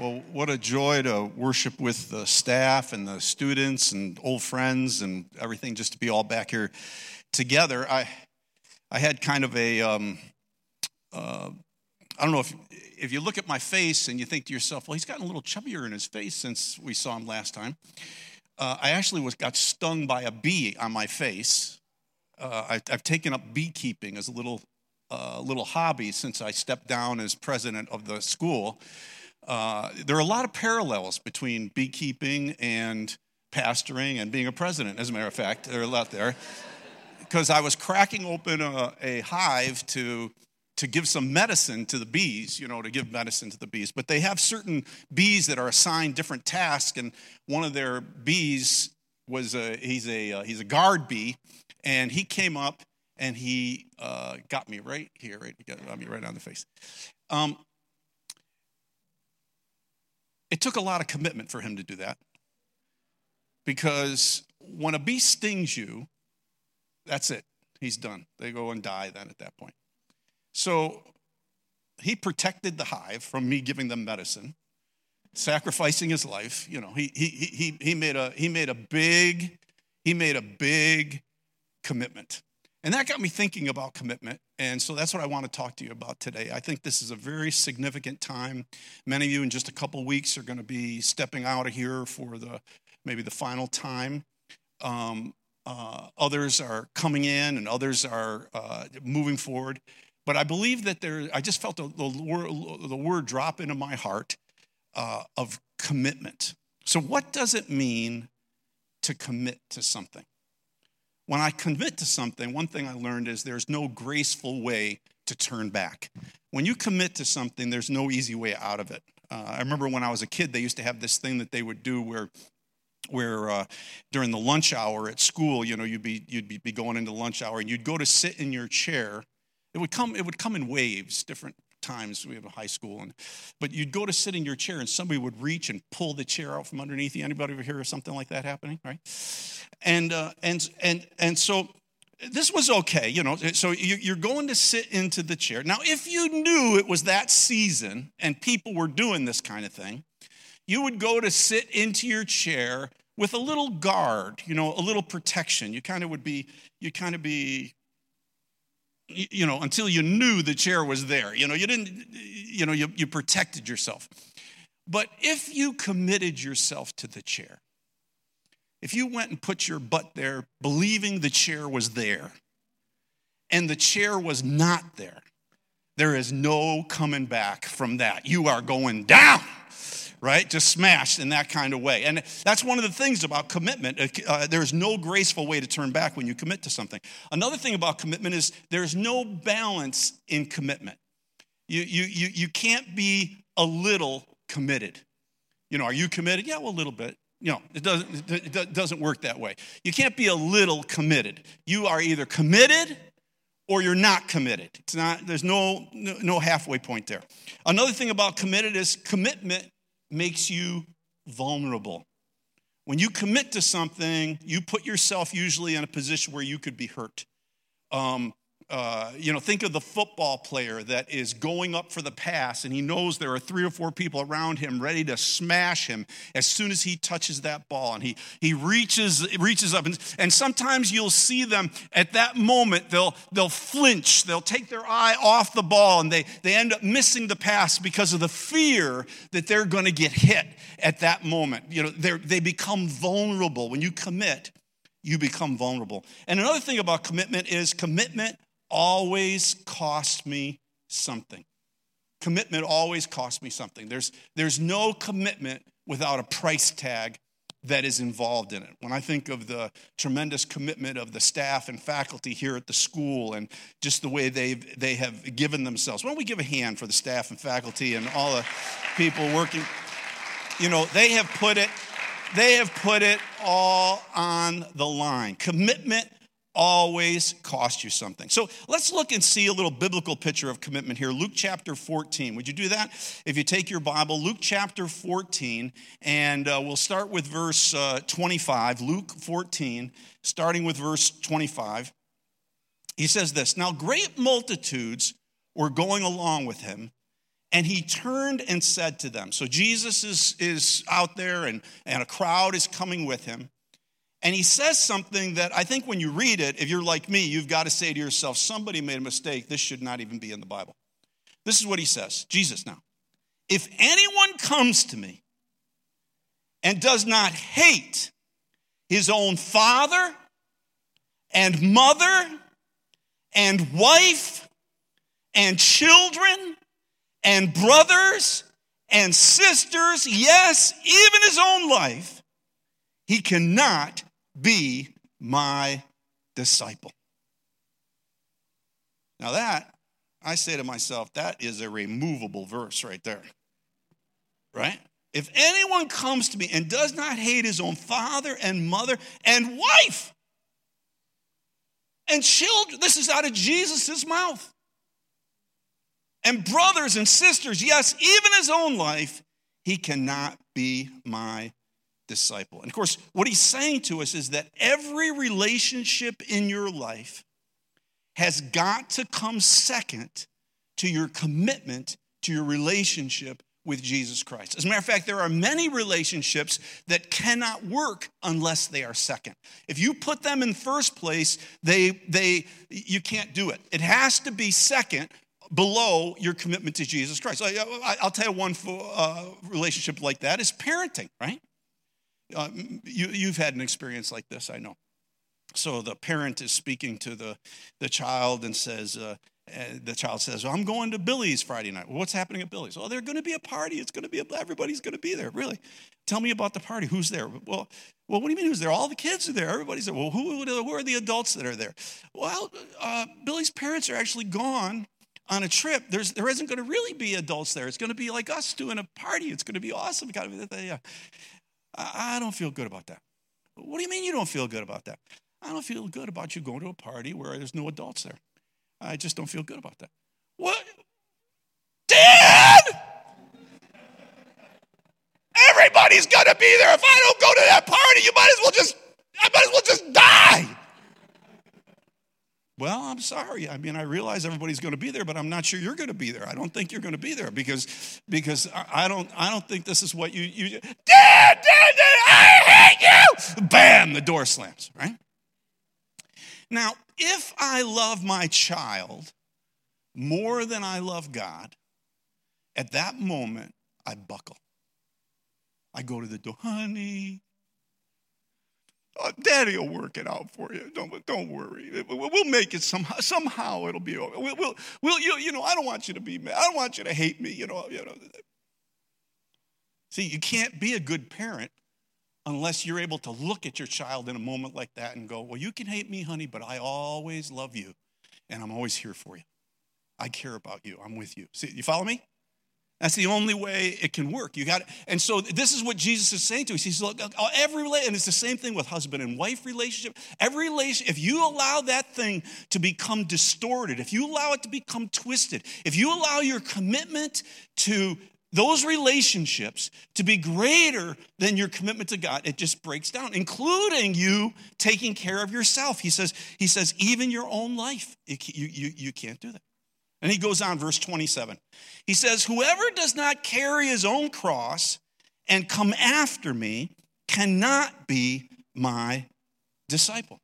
Well, what a joy to worship with the staff and the students and old friends and everything, just to be all back here together. I, I had kind of a, um, uh, I don't know if, if you look at my face and you think to yourself, well, he's gotten a little chubbier in his face since we saw him last time. Uh, I actually was, got stung by a bee on my face. Uh, I, have taken up beekeeping as a little, uh, little hobby since I stepped down as president of the school. Uh, there are a lot of parallels between beekeeping and pastoring and being a president, as a matter of fact. There are a lot there. Because I was cracking open a, a, hive to, to give some medicine to the bees, you know, to give medicine to the bees. But they have certain bees that are assigned different tasks, and one of their bees was a, he's, a, uh, he's a guard bee, and he came up and he uh, got me right here, right, he got me right on the face. Um, it took a lot of commitment for him to do that. Because when a bee stings you, that's it. He's done. They go and die then at that point. So he protected the hive from me giving them medicine, sacrificing his life. You know, he, he, he, he, made, a, he made a big, he made a big commitment. And that got me thinking about commitment. And so that's what I want to talk to you about today. I think this is a very significant time. Many of you in just a couple weeks are going to be stepping out of here for the maybe the final time. Um, uh, others are coming in and others are uh, moving forward. But I believe that there, I just felt the, the, word, the word drop into my heart uh, of commitment. So, what does it mean to commit to something? When I commit to something, one thing I learned is there's no graceful way to turn back. When you commit to something, there's no easy way out of it. Uh, I remember when I was a kid, they used to have this thing that they would do where where uh, during the lunch hour at school, you know, you'd be you'd be, be going into lunch hour and you'd go to sit in your chair. It would come it would come in waves, different times we have a high school and but you'd go to sit in your chair and somebody would reach and pull the chair out from underneath you. Anybody ever hear of something like that happening right? And uh, and and and so this was okay you know so you're going to sit into the chair. Now if you knew it was that season and people were doing this kind of thing you would go to sit into your chair with a little guard you know a little protection. You kind of would be you kind of be you know, until you knew the chair was there. You know, you didn't, you know, you, you protected yourself. But if you committed yourself to the chair, if you went and put your butt there believing the chair was there, and the chair was not there, there is no coming back from that. You are going down right? Just smashed in that kind of way. And that's one of the things about commitment. Uh, there's no graceful way to turn back when you commit to something. Another thing about commitment is there's no balance in commitment. You, you, you, you can't be a little committed. You know, are you committed? Yeah, well, a little bit. You know, it doesn't, it doesn't work that way. You can't be a little committed. You are either committed or you're not committed. It's not, there's no, no halfway point there. Another thing about committed is commitment makes you vulnerable. When you commit to something, you put yourself usually in a position where you could be hurt. Um, uh, you know, think of the football player that is going up for the pass and he knows there are three or four people around him ready to smash him as soon as he touches that ball. And he, he reaches, reaches up. And, and sometimes you'll see them at that moment, they'll, they'll flinch, they'll take their eye off the ball, and they, they end up missing the pass because of the fear that they're going to get hit at that moment. You know, they they become vulnerable. When you commit, you become vulnerable. And another thing about commitment is commitment always cost me something. Commitment always costs me something. There's, there's no commitment without a price tag that is involved in it. When I think of the tremendous commitment of the staff and faculty here at the school and just the way they've, they have given themselves, why don't we give a hand for the staff and faculty and all the people working? You know, they have put it, they have put it all on the line. Commitment always cost you something. So let's look and see a little biblical picture of commitment here. Luke chapter 14. Would you do that? If you take your Bible, Luke chapter 14, and uh, we'll start with verse uh, 25. Luke 14, starting with verse 25. He says this Now great multitudes were going along with him, And he turned and said to them, So Jesus is, is out there and, and a crowd is coming with him. And he says something that I think when you read it, if you're like me, you've got to say to yourself, somebody made a mistake. This should not even be in the Bible. This is what he says Jesus now. If anyone comes to me and does not hate his own father and mother and wife and children and brothers and sisters, yes, even his own life, he cannot be my disciple. Now, that, I say to myself, that is a removable verse right there. Right? If anyone comes to me and does not hate his own father and mother and wife and children, this is out of Jesus' mouth. And brothers and sisters, yes, even his own life, he cannot be my disciple. And of course, what he's saying to us is that every relationship in your life has got to come second to your commitment to your relationship with Jesus Christ. As a matter of fact, there are many relationships that cannot work unless they are second. If you put them in first place, they they you can't do it. It has to be second below your commitment to Jesus Christ. I, will tell you one uh, relationship like that is parenting, right? Uh, you, you've had an experience like this, I know. So the parent is speaking to the, the child and says, uh, the child says, well, I'm going to Billy's Friday night. Well, what's happening at Billy's? Oh, there's going to be a party. It's going to be, a, everybody's going to be there. Really? Tell me about the party. Who's there? Well, well, what do you mean who's there? All the kids are there. Everybody's there. Well, who, who are the adults that are there? Well, uh, Billy's parents are actually gone on a trip. There's, there isn't going to really be adults there. It's going to be like us doing a party. It's going to be awesome. I don't feel good about that. What do you mean you don't feel good about that? I don't feel good about you going to a party where there's no adults there. I just don't feel good about that. What? Dad! Everybody's gonna be there. If I don't go to that party, you might as well just, I might as well just die. Well, I'm sorry. I mean, I realize everybody's going to be there, but I'm not sure you're going to be there. I don't think you're going to be there because because I don't I don't think this is what you you Dad, Dad, Dad, I hate you. Bam, the door slams, right? Now, if I love my child more than I love God, at that moment I buckle. I go to the door, honey, Uh, Daddy will work it out for you. Don't, don't worry. We'll make it somehow. Somehow it'll be over. We'll, we'll, we'll, you, you know, I don't want you to be mad. I don't want you to hate me. You know, you know. See, you can't be a good parent unless you're able to look at your child in a moment like that and go, well, you can hate me, honey, but I always love you, and I'm always here for you. I care about you. I'm with you. See, you follow me? That's the only way it can work. You got it. And so this is what Jesus is saying to us. He says, look, uh, every and it's the same thing with husband and wife relationship. Every relationship, if you allow that thing to become distorted, if you allow it to become twisted, if you allow your commitment to those relationships to be greater than your commitment to God, it just breaks down, including you taking care of yourself. He says, he says, even your own life, you, you, you can't do that. And he goes on, verse 27. He says, Whoever does not carry his own cross and come after me cannot be my disciple.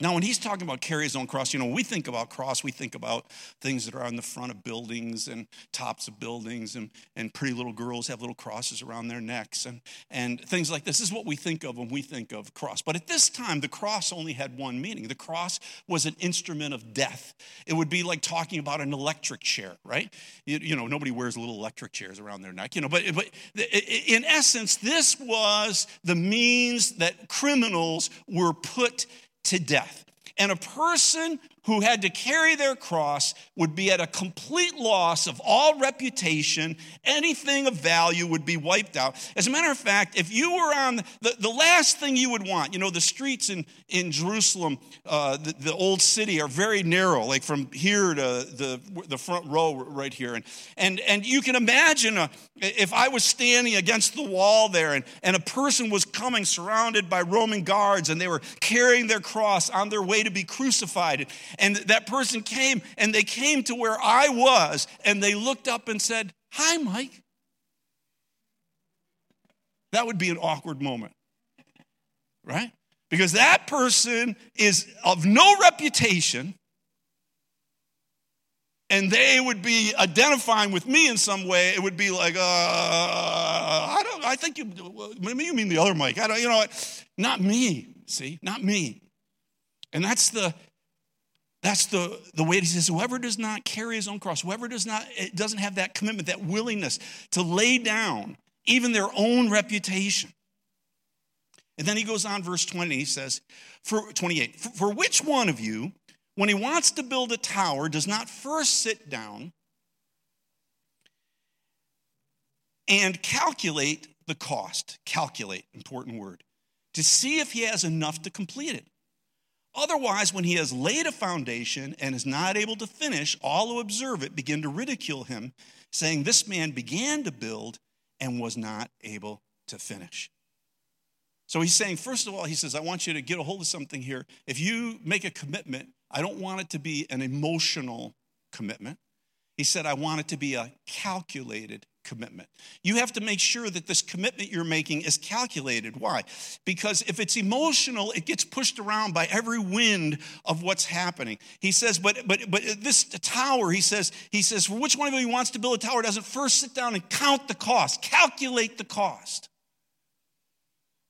Now, when he's talking about carry his own cross, you know, we think about cross, we think about things that are on the front of buildings and tops of buildings, and, and pretty little girls have little crosses around their necks and, and things like this. This is what we think of when we think of cross. But at this time, the cross only had one meaning the cross was an instrument of death. It would be like talking about an electric chair, right? You, you know, nobody wears little electric chairs around their neck, you know, but, but in essence, this was the means that criminals were put to death. And a person who had to carry their cross would be at a complete loss of all reputation. Anything of value would be wiped out. As a matter of fact, if you were on the, the last thing you would want, you know, the streets in, in Jerusalem, uh, the, the old city, are very narrow, like from here to the, the front row right here. And, and, and you can imagine a, uh, if I was standing against the wall there and, and a person was coming surrounded by Roman guards and they were carrying their cross on their way to be crucified And that person came and they came to where I was and they looked up and said, Hi, Mike. That would be an awkward moment, right? Because that person is of no reputation and they would be identifying with me in some way, it would be like, uh, I don't, I think you, you mean the other Mike. I don't, you know what? Not me, see, not me. And that's the, that's the, the way he says, whoever does not carry his own cross, whoever does not, it doesn't have that commitment, that willingness to lay down even their own reputation. And then he goes on, verse 20, he says, for 28, for, for which one of you, when he wants to build a tower, does not first sit down and calculate the cost. Calculate, important word. To see if he has enough to complete it. Otherwise, when he has laid a foundation and is not able to finish, all who observe it begin to ridicule him, saying, This man began to build and was not able to finish. So he's saying, first of all, he says, I want you to get a hold of something here. If you make a commitment, I don't want it to be an emotional commitment. He said, I want it to be a calculated commitment. You have to make sure that this commitment you're making is calculated. Why? Because if it's emotional, it gets pushed around by every wind of what's happening. He says, but but but this tower, he says, he says, for which one of you wants to build a tower doesn't first sit down and count the cost, calculate the cost.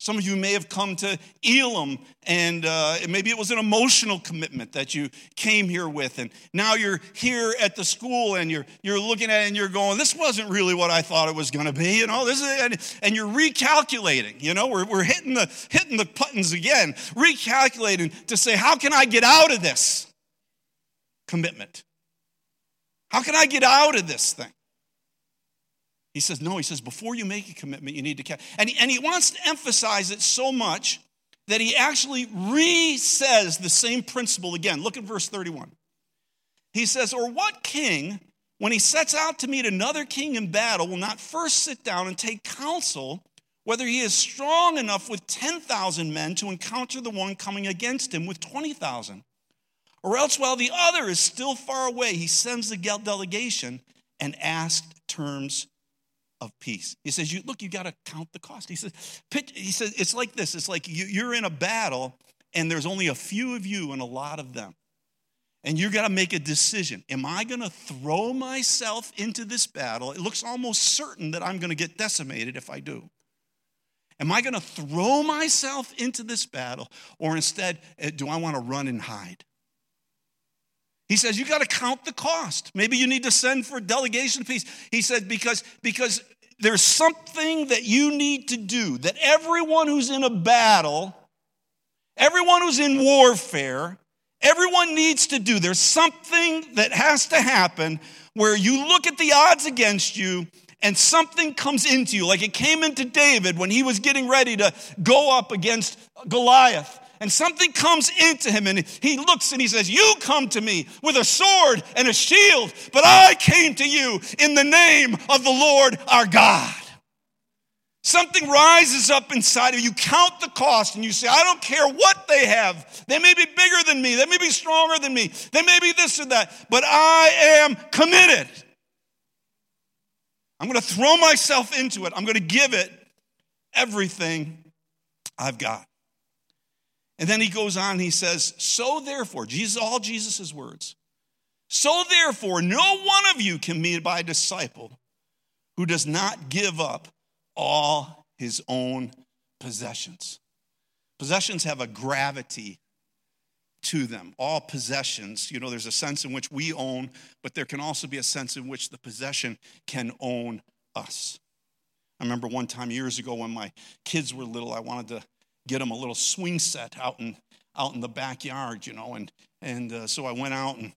Some of you may have come to Elim, and uh, maybe it was an emotional commitment that you came here with. And now you're here at the school and you're, you're looking at it and you're going, This wasn't really what I thought it was going to be. You know, this is, and, and you're recalculating. You know, we're, we're hitting, the, hitting the buttons again, recalculating to say, How can I get out of this commitment? How can I get out of this thing? He says, no, he says, before you make a commitment, you need to. And he, and he wants to emphasize it so much that he actually re says the same principle again. Look at verse 31. He says, Or what king, when he sets out to meet another king in battle, will not first sit down and take counsel whether he is strong enough with 10,000 men to encounter the one coming against him with 20,000? Or else, while the other is still far away, he sends the delegation and asks terms of peace. He says, you, look, you got to count the cost. He says, he says, it's like this. It's like you, you're in a battle and there's only a few of you and a lot of them. And you got to make a decision. Am I going to throw myself into this battle? It looks almost certain that I'm going to get decimated if I do. Am I going to throw myself into this battle or instead eh, do I want to run and hide? He says you got to count the cost. Maybe you need to send for a delegation peace. He said because because there's something that you need to do that everyone who's in a battle, everyone who's in warfare, everyone needs to do. There's something that has to happen where you look at the odds against you and something comes into you, like it came into David when he was getting ready to go up against Goliath and something comes into him and he looks and he says, You come to me with a sword and a shield, but I came to you in the name of the Lord our God. Something rises up inside of you. You count the cost and you say, I don't care what they have. They may be bigger than me. They may be stronger than me. They may be this or that, but I am committed. I'm going to throw myself into it. I'm going to give it everything I've got. And then he goes on, he says, So therefore, Jesus, all Jesus' words, so therefore, no one of you can be my disciple who does not give up all his own possessions. Possessions have a gravity to them. All possessions, you know, there's a sense in which we own, but there can also be a sense in which the possession can own us. I remember one time years ago when my kids were little, I wanted to get them a little swing set out in out in the backyard, you know. And and uh, so I went out and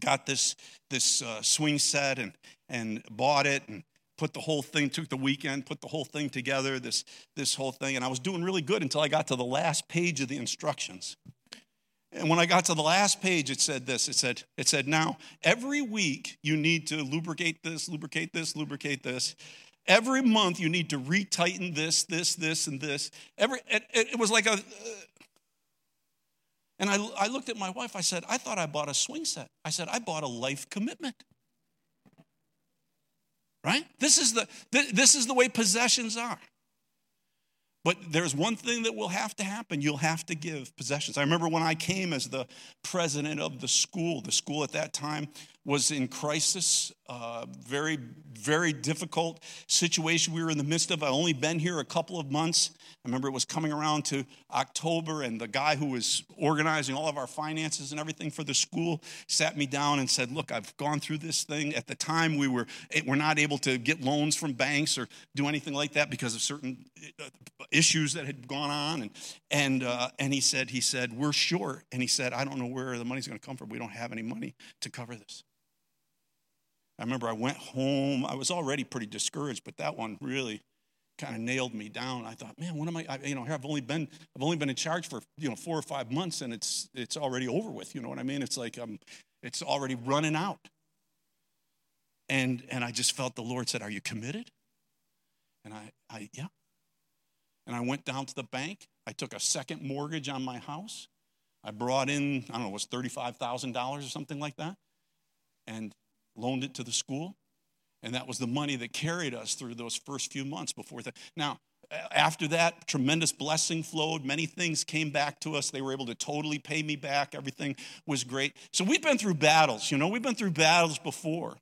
got this this uh, swing set and and bought it and put the whole thing took the weekend put the whole thing together this this whole thing and i was doing really good until i got to the last page of the instructions and when i got to the last page it said this it said it said now every week you need to lubricate this lubricate this lubricate this Every month you need to retighten this, this, this, and this. Every it, it was like a. And I, I looked at my wife. I said, I thought I bought a swing set. I said, I bought a life commitment. Right? This is the, this is the way possessions are. But there's one thing that will have to happen. You'll have to give possessions. I remember when I came as the president of the school, the school at that time was in crisis, uh, very, very difficult situation we were in the midst of. I'd only been here a couple of months. I remember it was coming around to October, and the guy who was organizing all of our finances and everything for the school sat me down and said, Look, I've gone through this thing. At the time, we were, were not able to get loans from banks or do anything like that because of certain uh, issues that had gone on. And, and, uh, and he, said, he said, We're short. And he said, I don't know where the money's going to come from. We don't have any money to cover this. I remember I went home. I was already pretty discouraged, but that one really kind of nailed me down. I thought, man, what am I, I? You know, I've only been I've only been in charge for you know four or five months, and it's it's already over with. You know what I mean? It's like um, it's already running out. And and I just felt the Lord said, "Are you committed?" And I I yeah. And I went down to the bank. I took a second mortgage on my house. I brought in I don't know, it was thirty five thousand dollars or something like that, and loaned it to the school. And that was the money that carried us through those first few months before that. Now, after that, tremendous blessing flowed. Many things came back to us. They were able to totally pay me back. Everything was great. So we've been through battles, you know, we've been through battles before.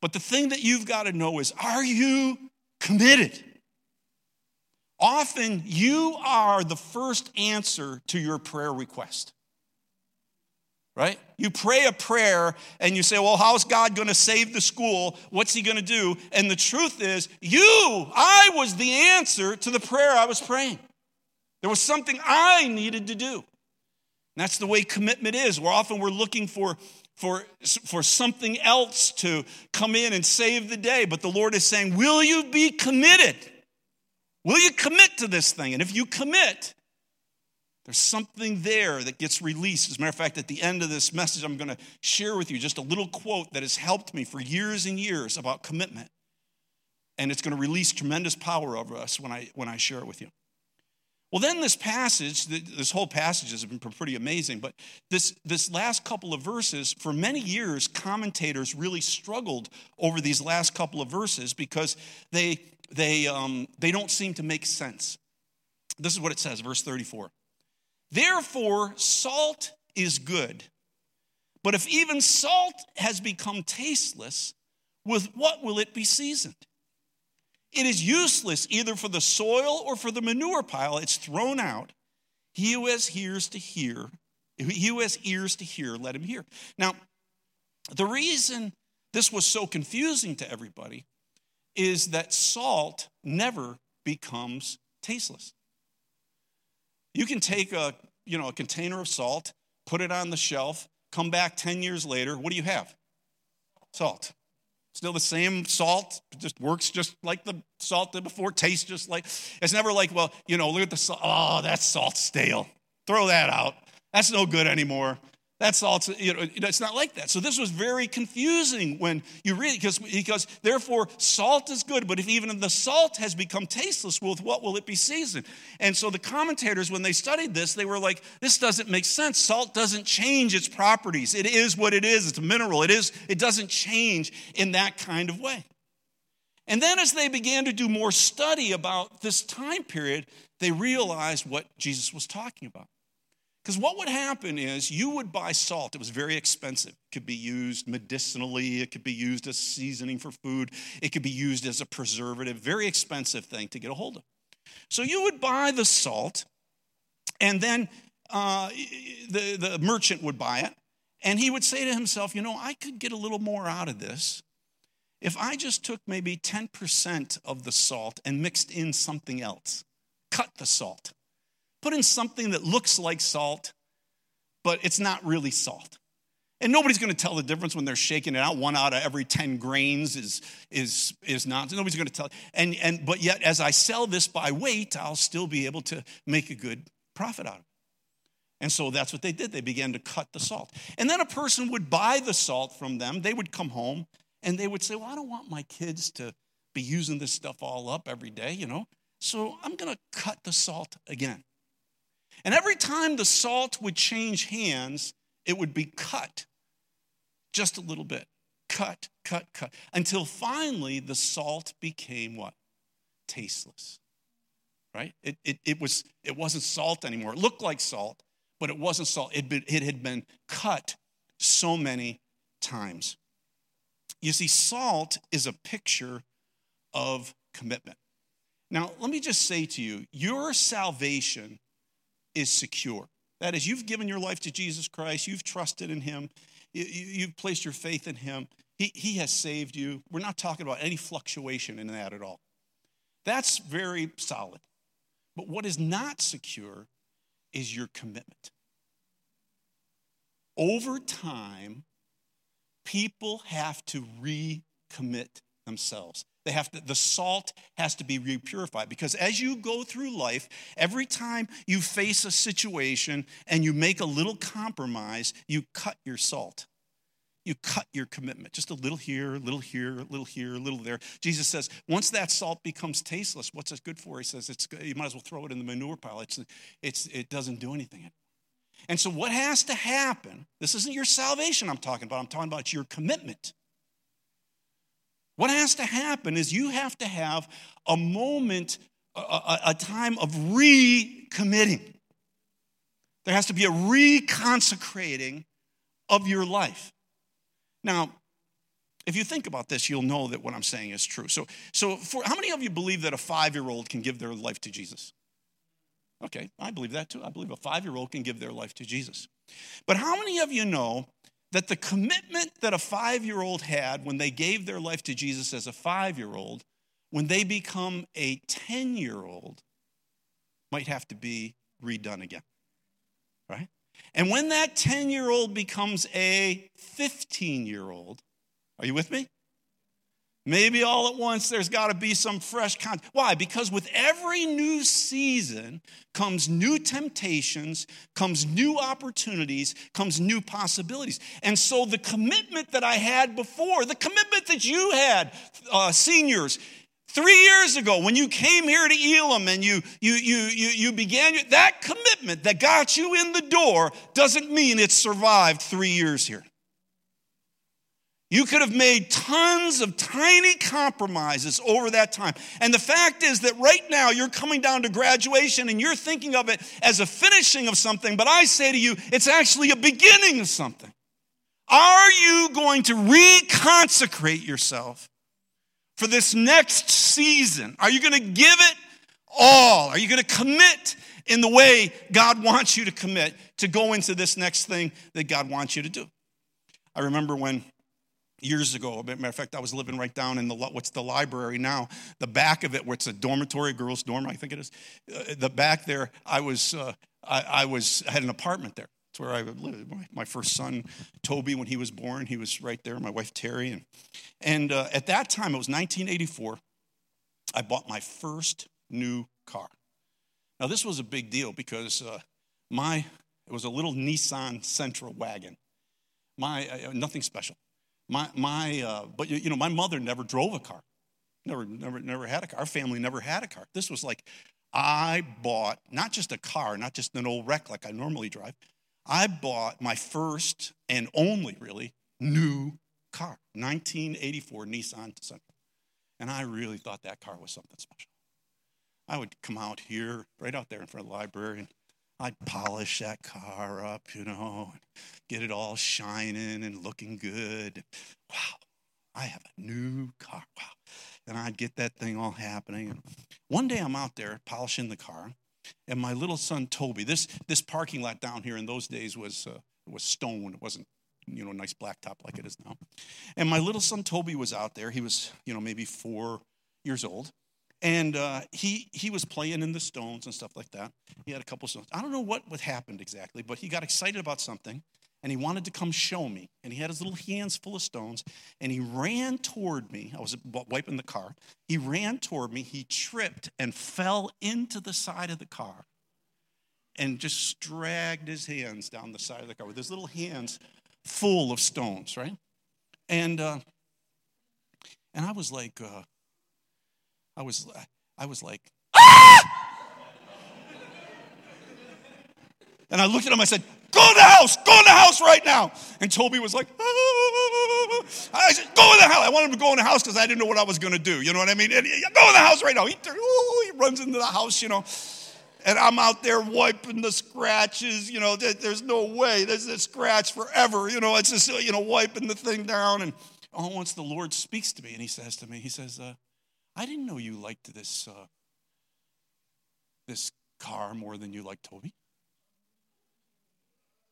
But the thing that you've got to know is are you committed? Often you are the first answer to your prayer request right? You pray a prayer and you say, Well, how's God going to save the school? What's He going to do? And the truth is, you, I was the answer to the prayer I was praying. There was something I needed to do. And that's the way commitment is. We're often we're looking for, for, for something else to come in and save the day. But the Lord is saying, Will you be committed? Will you commit to this thing? And if you commit, there's something there that gets released. As a matter of fact, at the end of this message, I'm going to share with you just a little quote that has helped me for years and years about commitment. And it's going to release tremendous power over us when I, when I share it with you. Well, then this passage, this whole passage has been pretty amazing, but this, this last couple of verses, for many years, commentators really struggled over these last couple of verses because they, they, um, they don't seem to make sense. This is what it says, verse 34. Therefore, salt is good. But if even salt has become tasteless, with what will it be seasoned? It is useless either for the soil or for the manure pile. It's thrown out. He who has ears to hear, he who has ears to hear, let him hear. Now, the reason this was so confusing to everybody is that salt never becomes tasteless. You can take a, you know, a container of salt, put it on the shelf, come back 10 years later, what do you have? Salt. Still the same salt, just works just like the salt did before, tastes just like. It's never like, well, you know, look at the salt. Oh, that salt's stale. Throw that out. That's no good anymore. That's all. You know, it's not like that. So this was very confusing when you read because because therefore salt is good, but if even the salt has become tasteless, with what will it be seasoned? And so the commentators, when they studied this, they were like, this doesn't make sense. Salt doesn't change its properties. It is what it is. It's a mineral. It is. It doesn't change in that kind of way. And then as they began to do more study about this time period, they realized what Jesus was talking about. Because what would happen is you would buy salt. It was very expensive. It could be used medicinally, it could be used as seasoning for food, it could be used as a preservative. Very expensive thing to get a hold of. So you would buy the salt, and then uh, the, the merchant would buy it, and he would say to himself, You know, I could get a little more out of this if I just took maybe 10% of the salt and mixed in something else, cut the salt Put in something that looks like salt, but it's not really salt. And nobody's going to tell the difference when they're shaking it out. One out of every 10 grains is, is, is not. Nobody's going to tell. And, and, but yet, as I sell this by weight, I'll still be able to make a good profit out of it. And so that's what they did. They began to cut the salt. And then a person would buy the salt from them. They would come home and they would say, Well, I don't want my kids to be using this stuff all up every day, you know. So I'm going to cut the salt again. And every time the salt would change hands, it would be cut just a little bit. Cut, cut, cut. Until finally the salt became what? Tasteless. Right? It, it, it, was, it wasn't salt anymore. It looked like salt, but it wasn't salt. It, been, it had been cut so many times. You see, salt is a picture of commitment. Now, let me just say to you your salvation is secure. That is, you've given your life to Jesus Christ, you've trusted in Him, you've placed your faith in Him. He, he has saved you. We're not talking about any fluctuation in that at all. That's very solid. But what is not secure is your commitment. Over time, people have to recommit themselves. They have to, the salt has to be repurified because as you go through life, every time you face a situation and you make a little compromise, you cut your salt. You cut your commitment. Just a little here, a little here, a little here, a little there. Jesus says, once that salt becomes tasteless, what's it good for? He says, it's good. you might as well throw it in the manure pile. It's, it's, it doesn't do anything. And so, what has to happen? This isn't your salvation I'm talking about, I'm talking about your commitment. What has to happen is you have to have a moment, a, a time of recommitting. There has to be a reconsecrating of your life. Now, if you think about this, you'll know that what I'm saying is true. So, so for how many of you believe that a five-year-old can give their life to Jesus? Okay, I believe that too. I believe a five-year-old can give their life to Jesus. But how many of you know that the commitment that a five year old had when they gave their life to Jesus as a five year old, when they become a 10 year old, might have to be redone again. Right? And when that 10 year old becomes a 15 year old, are you with me? Maybe all at once there's got to be some fresh content. Why? Because with every new season comes new temptations, comes new opportunities, comes new possibilities. And so the commitment that I had before, the commitment that you had, uh, seniors, three years ago when you came here to Elim and you, you, you, you, you began, that commitment that got you in the door doesn't mean it survived three years here. You could have made tons of tiny compromises over that time. And the fact is that right now you're coming down to graduation and you're thinking of it as a finishing of something, but I say to you, it's actually a beginning of something. Are you going to reconsecrate yourself for this next season? Are you going to give it all? Are you going to commit in the way God wants you to commit to go into this next thing that God wants you to do? I remember when years ago. matter of fact, I was living right down in the what's the library now. The back of it, where it's a dormitory, girls' dorm, I think it is. Uh, the back there, I was uh, I, I, was had an apartment there. It's where I lived. My, my, first son, Toby, when he was born, he was right there. My wife Terry, and and uh, at that time, it was 1984. I bought my first new car. Now this was a big deal because uh, my it was a little Nissan Sentra wagon. My uh, nothing special. My, my uh, but you know, my mother never drove a car. Never, never, never had a car. Our family never had a car. This was like, I bought not just a car, not just an old wreck like I normally drive. I bought my first and only really new car, 1984 Nissan Sentra. And I really thought that car was something special. I would come out here, right out there in front of the library, and I'd polish that car up, you know, get it all shining and looking good. Wow, I have a new car. Wow. And I'd get that thing all happening. And one day I'm out there polishing the car, and my little son Toby, this, this parking lot down here in those days was, uh, was stone. It wasn't, you know, nice blacktop like it is now. And my little son Toby was out there. He was, you know, maybe four years old and uh, he he was playing in the stones and stuff like that. He had a couple stones. I don't know what what happened exactly, but he got excited about something, and he wanted to come show me. And he had his little hands full of stones, and he ran toward me. I was wiping the car. He ran toward me. He tripped and fell into the side of the car, and just dragged his hands down the side of the car with his little hands full of stones, right? And uh, and I was like. Uh, I was, I was like, ah! And I looked at him, I said, Go in the house, go in the house right now. And Toby was like, ah. I said, Go in the house. I wanted him to go in the house because I didn't know what I was going to do. You know what I mean? And, go in the house right now. He, he runs into the house, you know. And I'm out there wiping the scratches. You know, there's no way. There's a scratch forever. You know, it's just, you know, wiping the thing down. And all once the Lord speaks to me and he says to me, He says, uh, I didn't know you liked this, uh, this car more than you like Toby.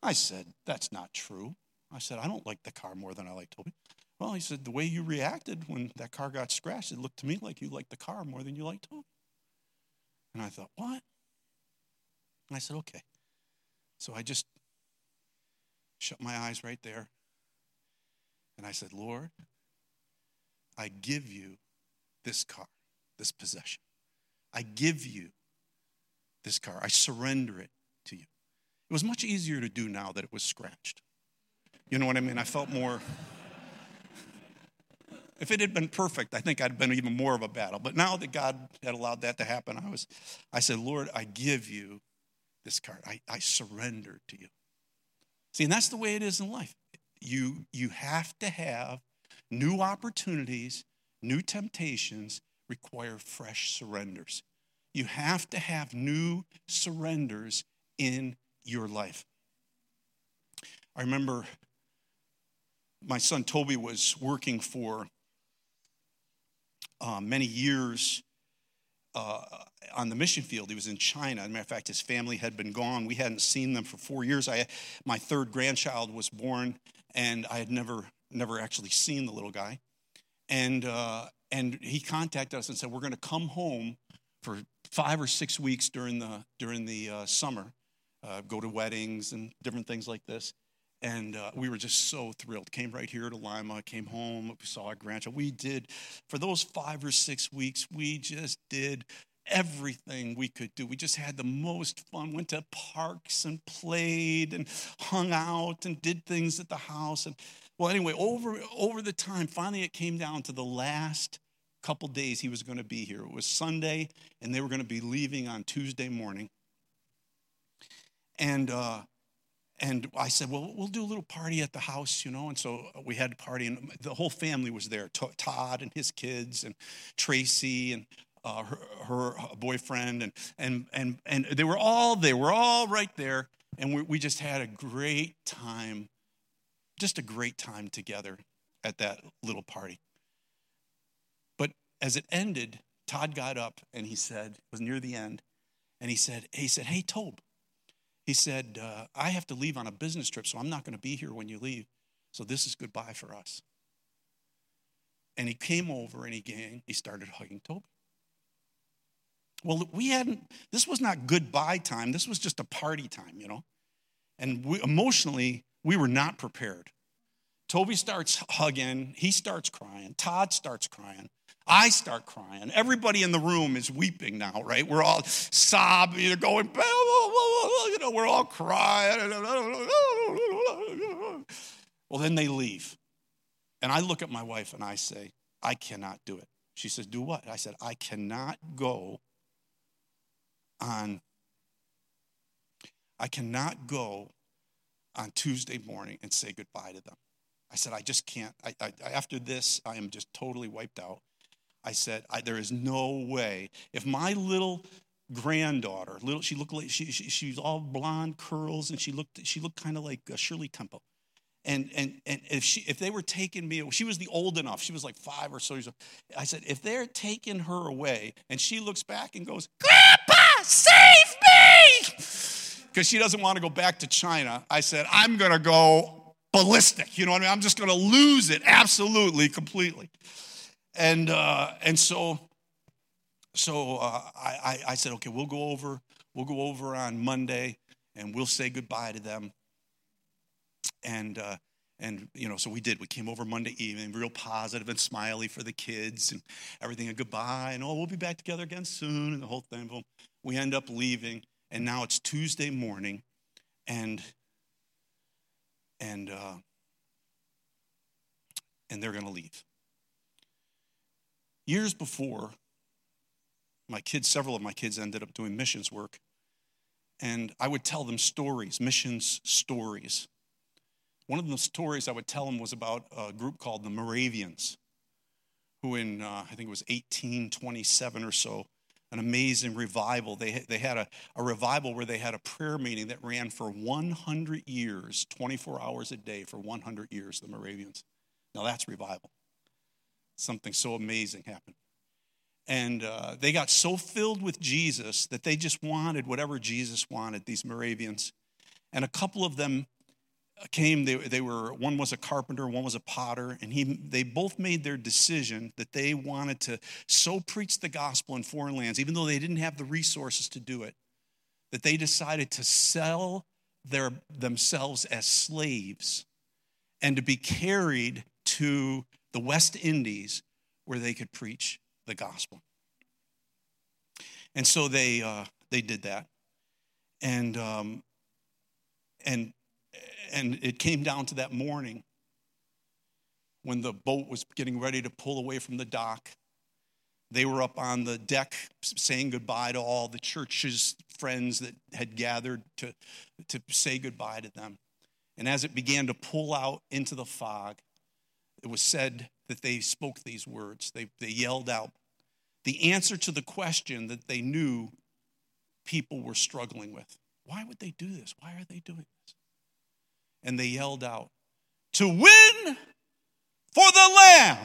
I said, That's not true. I said, I don't like the car more than I like Toby. Well, he said, The way you reacted when that car got scratched, it looked to me like you liked the car more than you liked Toby. And I thought, What? And I said, Okay. So I just shut my eyes right there. And I said, Lord, I give you this car, this possession. I give you this car. I surrender it to you. It was much easier to do now that it was scratched. You know what I mean? I felt more. If it had been perfect, I think I'd been even more of a battle. But now that God had allowed that to happen, I was, I said, Lord, I give you this card. I, I surrender to you. See, and that's the way it is in life. You, you have to have new opportunities, new temptations require fresh surrenders. You have to have new surrenders in your life. I remember my son Toby was working for uh, many years uh, on the mission field. He was in China. As a matter of fact, his family had been gone. We hadn't seen them for four years. I, my third grandchild was born, and I had never, never actually seen the little guy. And, uh, and he contacted us and said, We're going to come home for five or six weeks during the, during the uh, summer, uh, go to weddings and different things like this. And uh, we were just so thrilled. Came right here to Lima, came home, saw our grandchild. We did, for those five or six weeks, we just did everything we could do. We just had the most fun, went to parks and played and hung out and did things at the house. And well, anyway, over, over the time, finally it came down to the last couple days he was going to be here. It was Sunday, and they were going to be leaving on Tuesday morning. And uh, and I said, well, we'll do a little party at the house, you know. And so we had a party, and the whole family was there Todd and his kids, and Tracy and uh, her, her, boyfriend, and, and, and, and they were all there. We're all right there. And we, we just had a great time, just a great time together at that little party. But as it ended, Todd got up and he said, it was near the end, and he said, he said, hey, Tobe, he said, uh, I have to leave on a business trip, so I'm not going to be here when you leave. So this is goodbye for us. And he came over and he, he started hugging Toby. Well, we hadn't, this was not goodbye time. This was just a party time, you know. And we, emotionally, we were not prepared. Toby starts hugging, he starts crying, Todd starts crying. I start crying. Everybody in the room is weeping now, right? We're all sobbing, you're going, you know, we're all crying. Well, then they leave. And I look at my wife and I say, I cannot do it. She says, Do what? I said, I cannot go on, I cannot go on Tuesday morning and say goodbye to them. I said, I just can't. I, I, after this, I am just totally wiped out. I said, I, there is no way. If my little granddaughter, little, she looked like she, she she's all blonde curls, and she looked she looked kind of like uh, Shirley Temple. And and and if she if they were taking me, she was the old enough. She was like five or so years old. I said, if they're taking her away, and she looks back and goes, save me, because she doesn't want to go back to China. I said, I'm gonna go ballistic. You know what I mean? I'm just gonna lose it absolutely, completely. And, uh, and so, so uh, I, I said, okay, we'll go over, we'll go over on Monday and we'll say goodbye to them. And, uh, and you know, so we did. We came over Monday evening, real positive and smiley for the kids and everything, and goodbye, and oh, we'll be back together again soon, and the whole thing. We end up leaving, and now it's Tuesday morning, and and uh, and they're going to leave. Years before, my kids, several of my kids ended up doing missions work. and I would tell them stories, missions stories. One of the stories I would tell them was about a group called the Moravians, who in, uh, I think it was 1827 or so, an amazing revival. They, they had a, a revival where they had a prayer meeting that ran for 100 years, 24 hours a day for 100 years, the Moravians. Now that's revival. Something so amazing happened. And uh, they got so filled with Jesus that they just wanted whatever Jesus wanted, these Moravians. And a couple of them came, they, they were, one was a carpenter, one was a potter, and he, they both made their decision that they wanted to so preach the gospel in foreign lands, even though they didn't have the resources to do it, that they decided to sell their, themselves as slaves and to be carried to the West Indies where they could preach the gospel. And so they, uh, they did that. And, um, and and it came down to that morning when the boat was getting ready to pull away from the dock. They were up on the deck saying goodbye to all the church's friends that had gathered to, to say goodbye to them. And as it began to pull out into the fog, it was said that they spoke these words. They, they yelled out the answer to the question that they knew people were struggling with. Why would they do this? Why are they doing this? And they yelled out, To win for the Lamb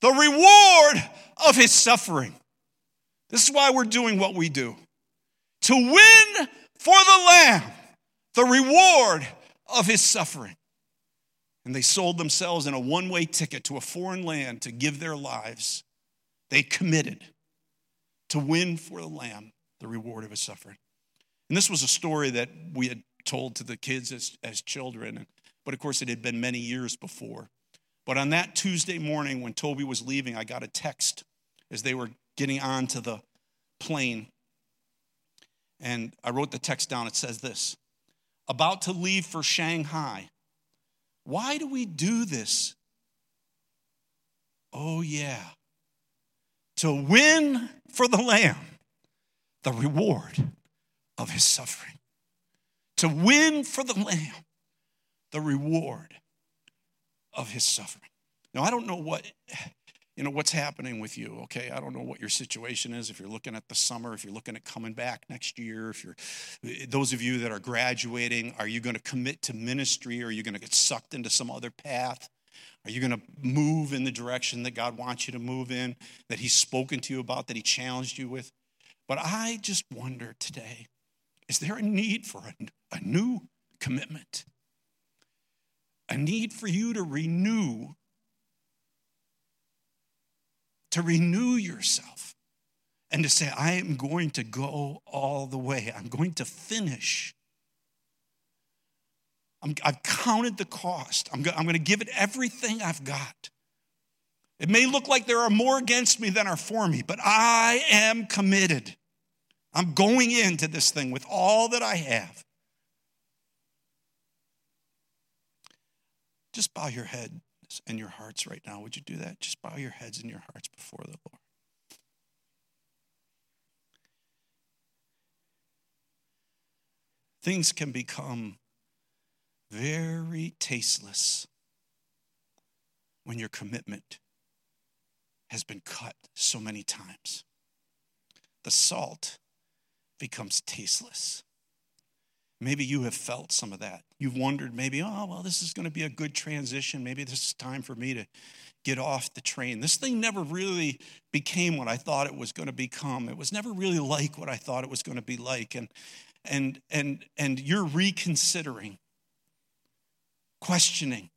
the reward of his suffering. This is why we're doing what we do. To win for the Lamb the reward of his suffering. And they sold themselves in a one way ticket to a foreign land to give their lives. They committed to win for the Lamb the reward of his suffering. And this was a story that we had told to the kids as, as children. But of course, it had been many years before. But on that Tuesday morning when Toby was leaving, I got a text as they were getting onto the plane. And I wrote the text down. It says this About to leave for Shanghai. Why do we do this? Oh, yeah. To win for the Lamb the reward of his suffering to win for the Lamb the reward of his suffering. Now, I don't know what. You know what's happening with you, okay? I don't know what your situation is. If you're looking at the summer, if you're looking at coming back next year, if you're those of you that are graduating, are you going to commit to ministry? Or are you going to get sucked into some other path? Are you going to move in the direction that God wants you to move in, that He's spoken to you about, that He challenged you with? But I just wonder today is there a need for a, a new commitment? A need for you to renew, to renew yourself and to say, I am going to go all the way. I'm going to finish. i have counted the cost. I'm, go, I'm going to give it everything I've got. It may look like there are more against me than are for me, but I am committed. I'm going into this thing with all that I have. Just bow your head and your hearts right now. Would you do that? Just bow your heads and your hearts before the Lord. Things can become very tasteless when your commitment has been cut so many times. The salt becomes tasteless. Maybe you have felt some of that. You've wondered, maybe, oh, well, this is going to be a good transition. Maybe this is time for me to get off the train. This thing never really became what I thought it was going to become. It was never really like what I thought it was going to be like. And, and, and, and you're reconsidering, questioning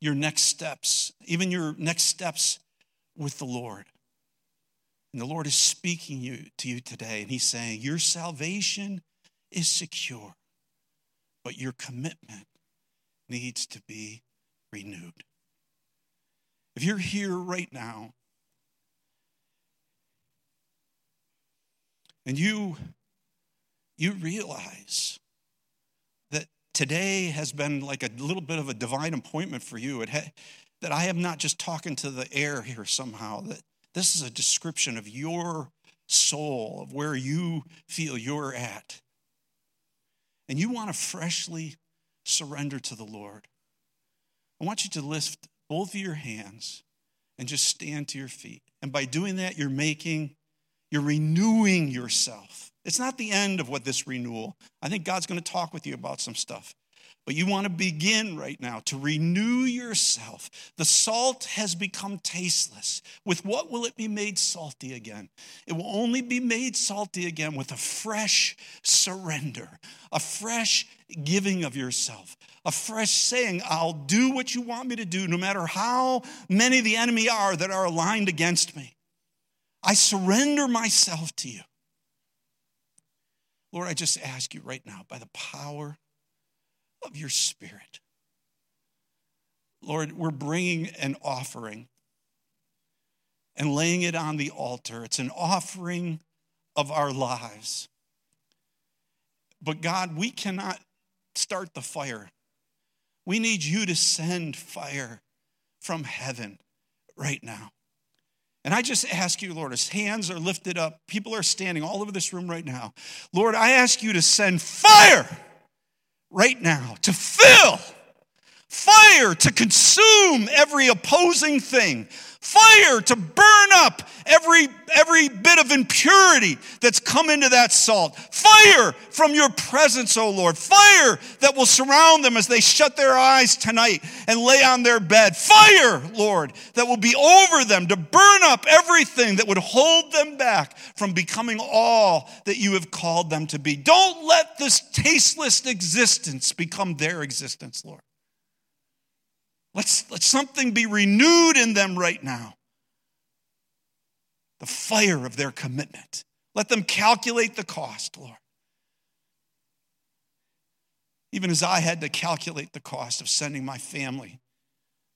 your next steps, even your next steps with the Lord. And the Lord is speaking you, to you today, and He's saying, Your salvation is secure, but your commitment needs to be renewed. If you're here right now and you you realize that today has been like a little bit of a divine appointment for you. It ha- that I am not just talking to the air here somehow, that this is a description of your soul, of where you feel you're at. and you want to freshly surrender to the Lord, I want you to lift both of your hands and just stand to your feet. And by doing that, you're making, you're renewing yourself. It's not the end of what this renewal. I think God's going to talk with you about some stuff. But you want to begin right now to renew yourself. The salt has become tasteless. With what will it be made salty again? It will only be made salty again with a fresh surrender, a fresh giving of yourself, a fresh saying, I'll do what you want me to do, no matter how many the enemy are that are aligned against me. I surrender myself to you. Lord, I just ask you right now, by the power of your spirit. Lord, we're bringing an offering and laying it on the altar. It's an offering of our lives. But God, we cannot start the fire. We need you to send fire from heaven right now. And I just ask you, Lord, as hands are lifted up, people are standing all over this room right now. Lord, I ask you to send fire right now to fill, fire to consume every opposing thing, fire to burn up every, every bit of impurity that's come into that salt, fire from your presence, O Lord, fire that will surround them as they shut their eyes tonight and lay on their bed, fire, Lord, that will be over them to burn up everything that would hold them back from becoming all that you have called them to be. Don't let this tasteless existence become their existence, Lord. Let's let something be renewed in them right now. The fire of their commitment. Let them calculate the cost, Lord. Even as I had to calculate the cost of sending my family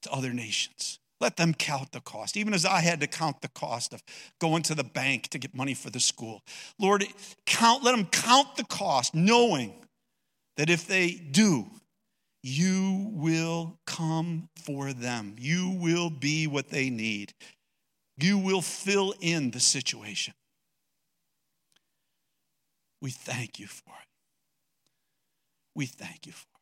to other nations. Let them count the cost, even as I had to count the cost of going to the bank to get money for the school. Lord, count, let them count the cost, knowing that if they do, you will come for them. You will be what they need. You will fill in the situation. We thank you for it. We thank you for it.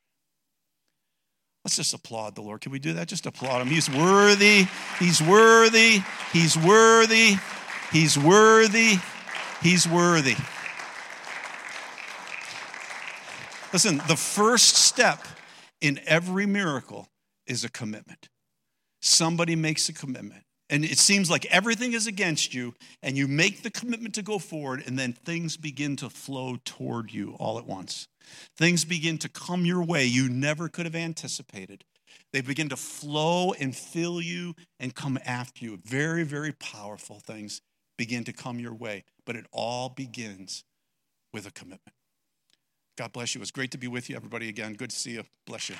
Let's just applaud the Lord. Can we do that? Just applaud him. He's worthy. He's worthy. He's worthy. He's worthy. He's worthy. Listen, the first step in every miracle is a commitment. Somebody makes a commitment. And it seems like everything is against you, and you make the commitment to go forward, and then things begin to flow toward you all at once. Things begin to come your way you never could have anticipated. They begin to flow and fill you and come after you. Very, very powerful things begin to come your way, but it all begins with a commitment. God bless you. It was great to be with you, everybody, again. Good to see you. Bless you.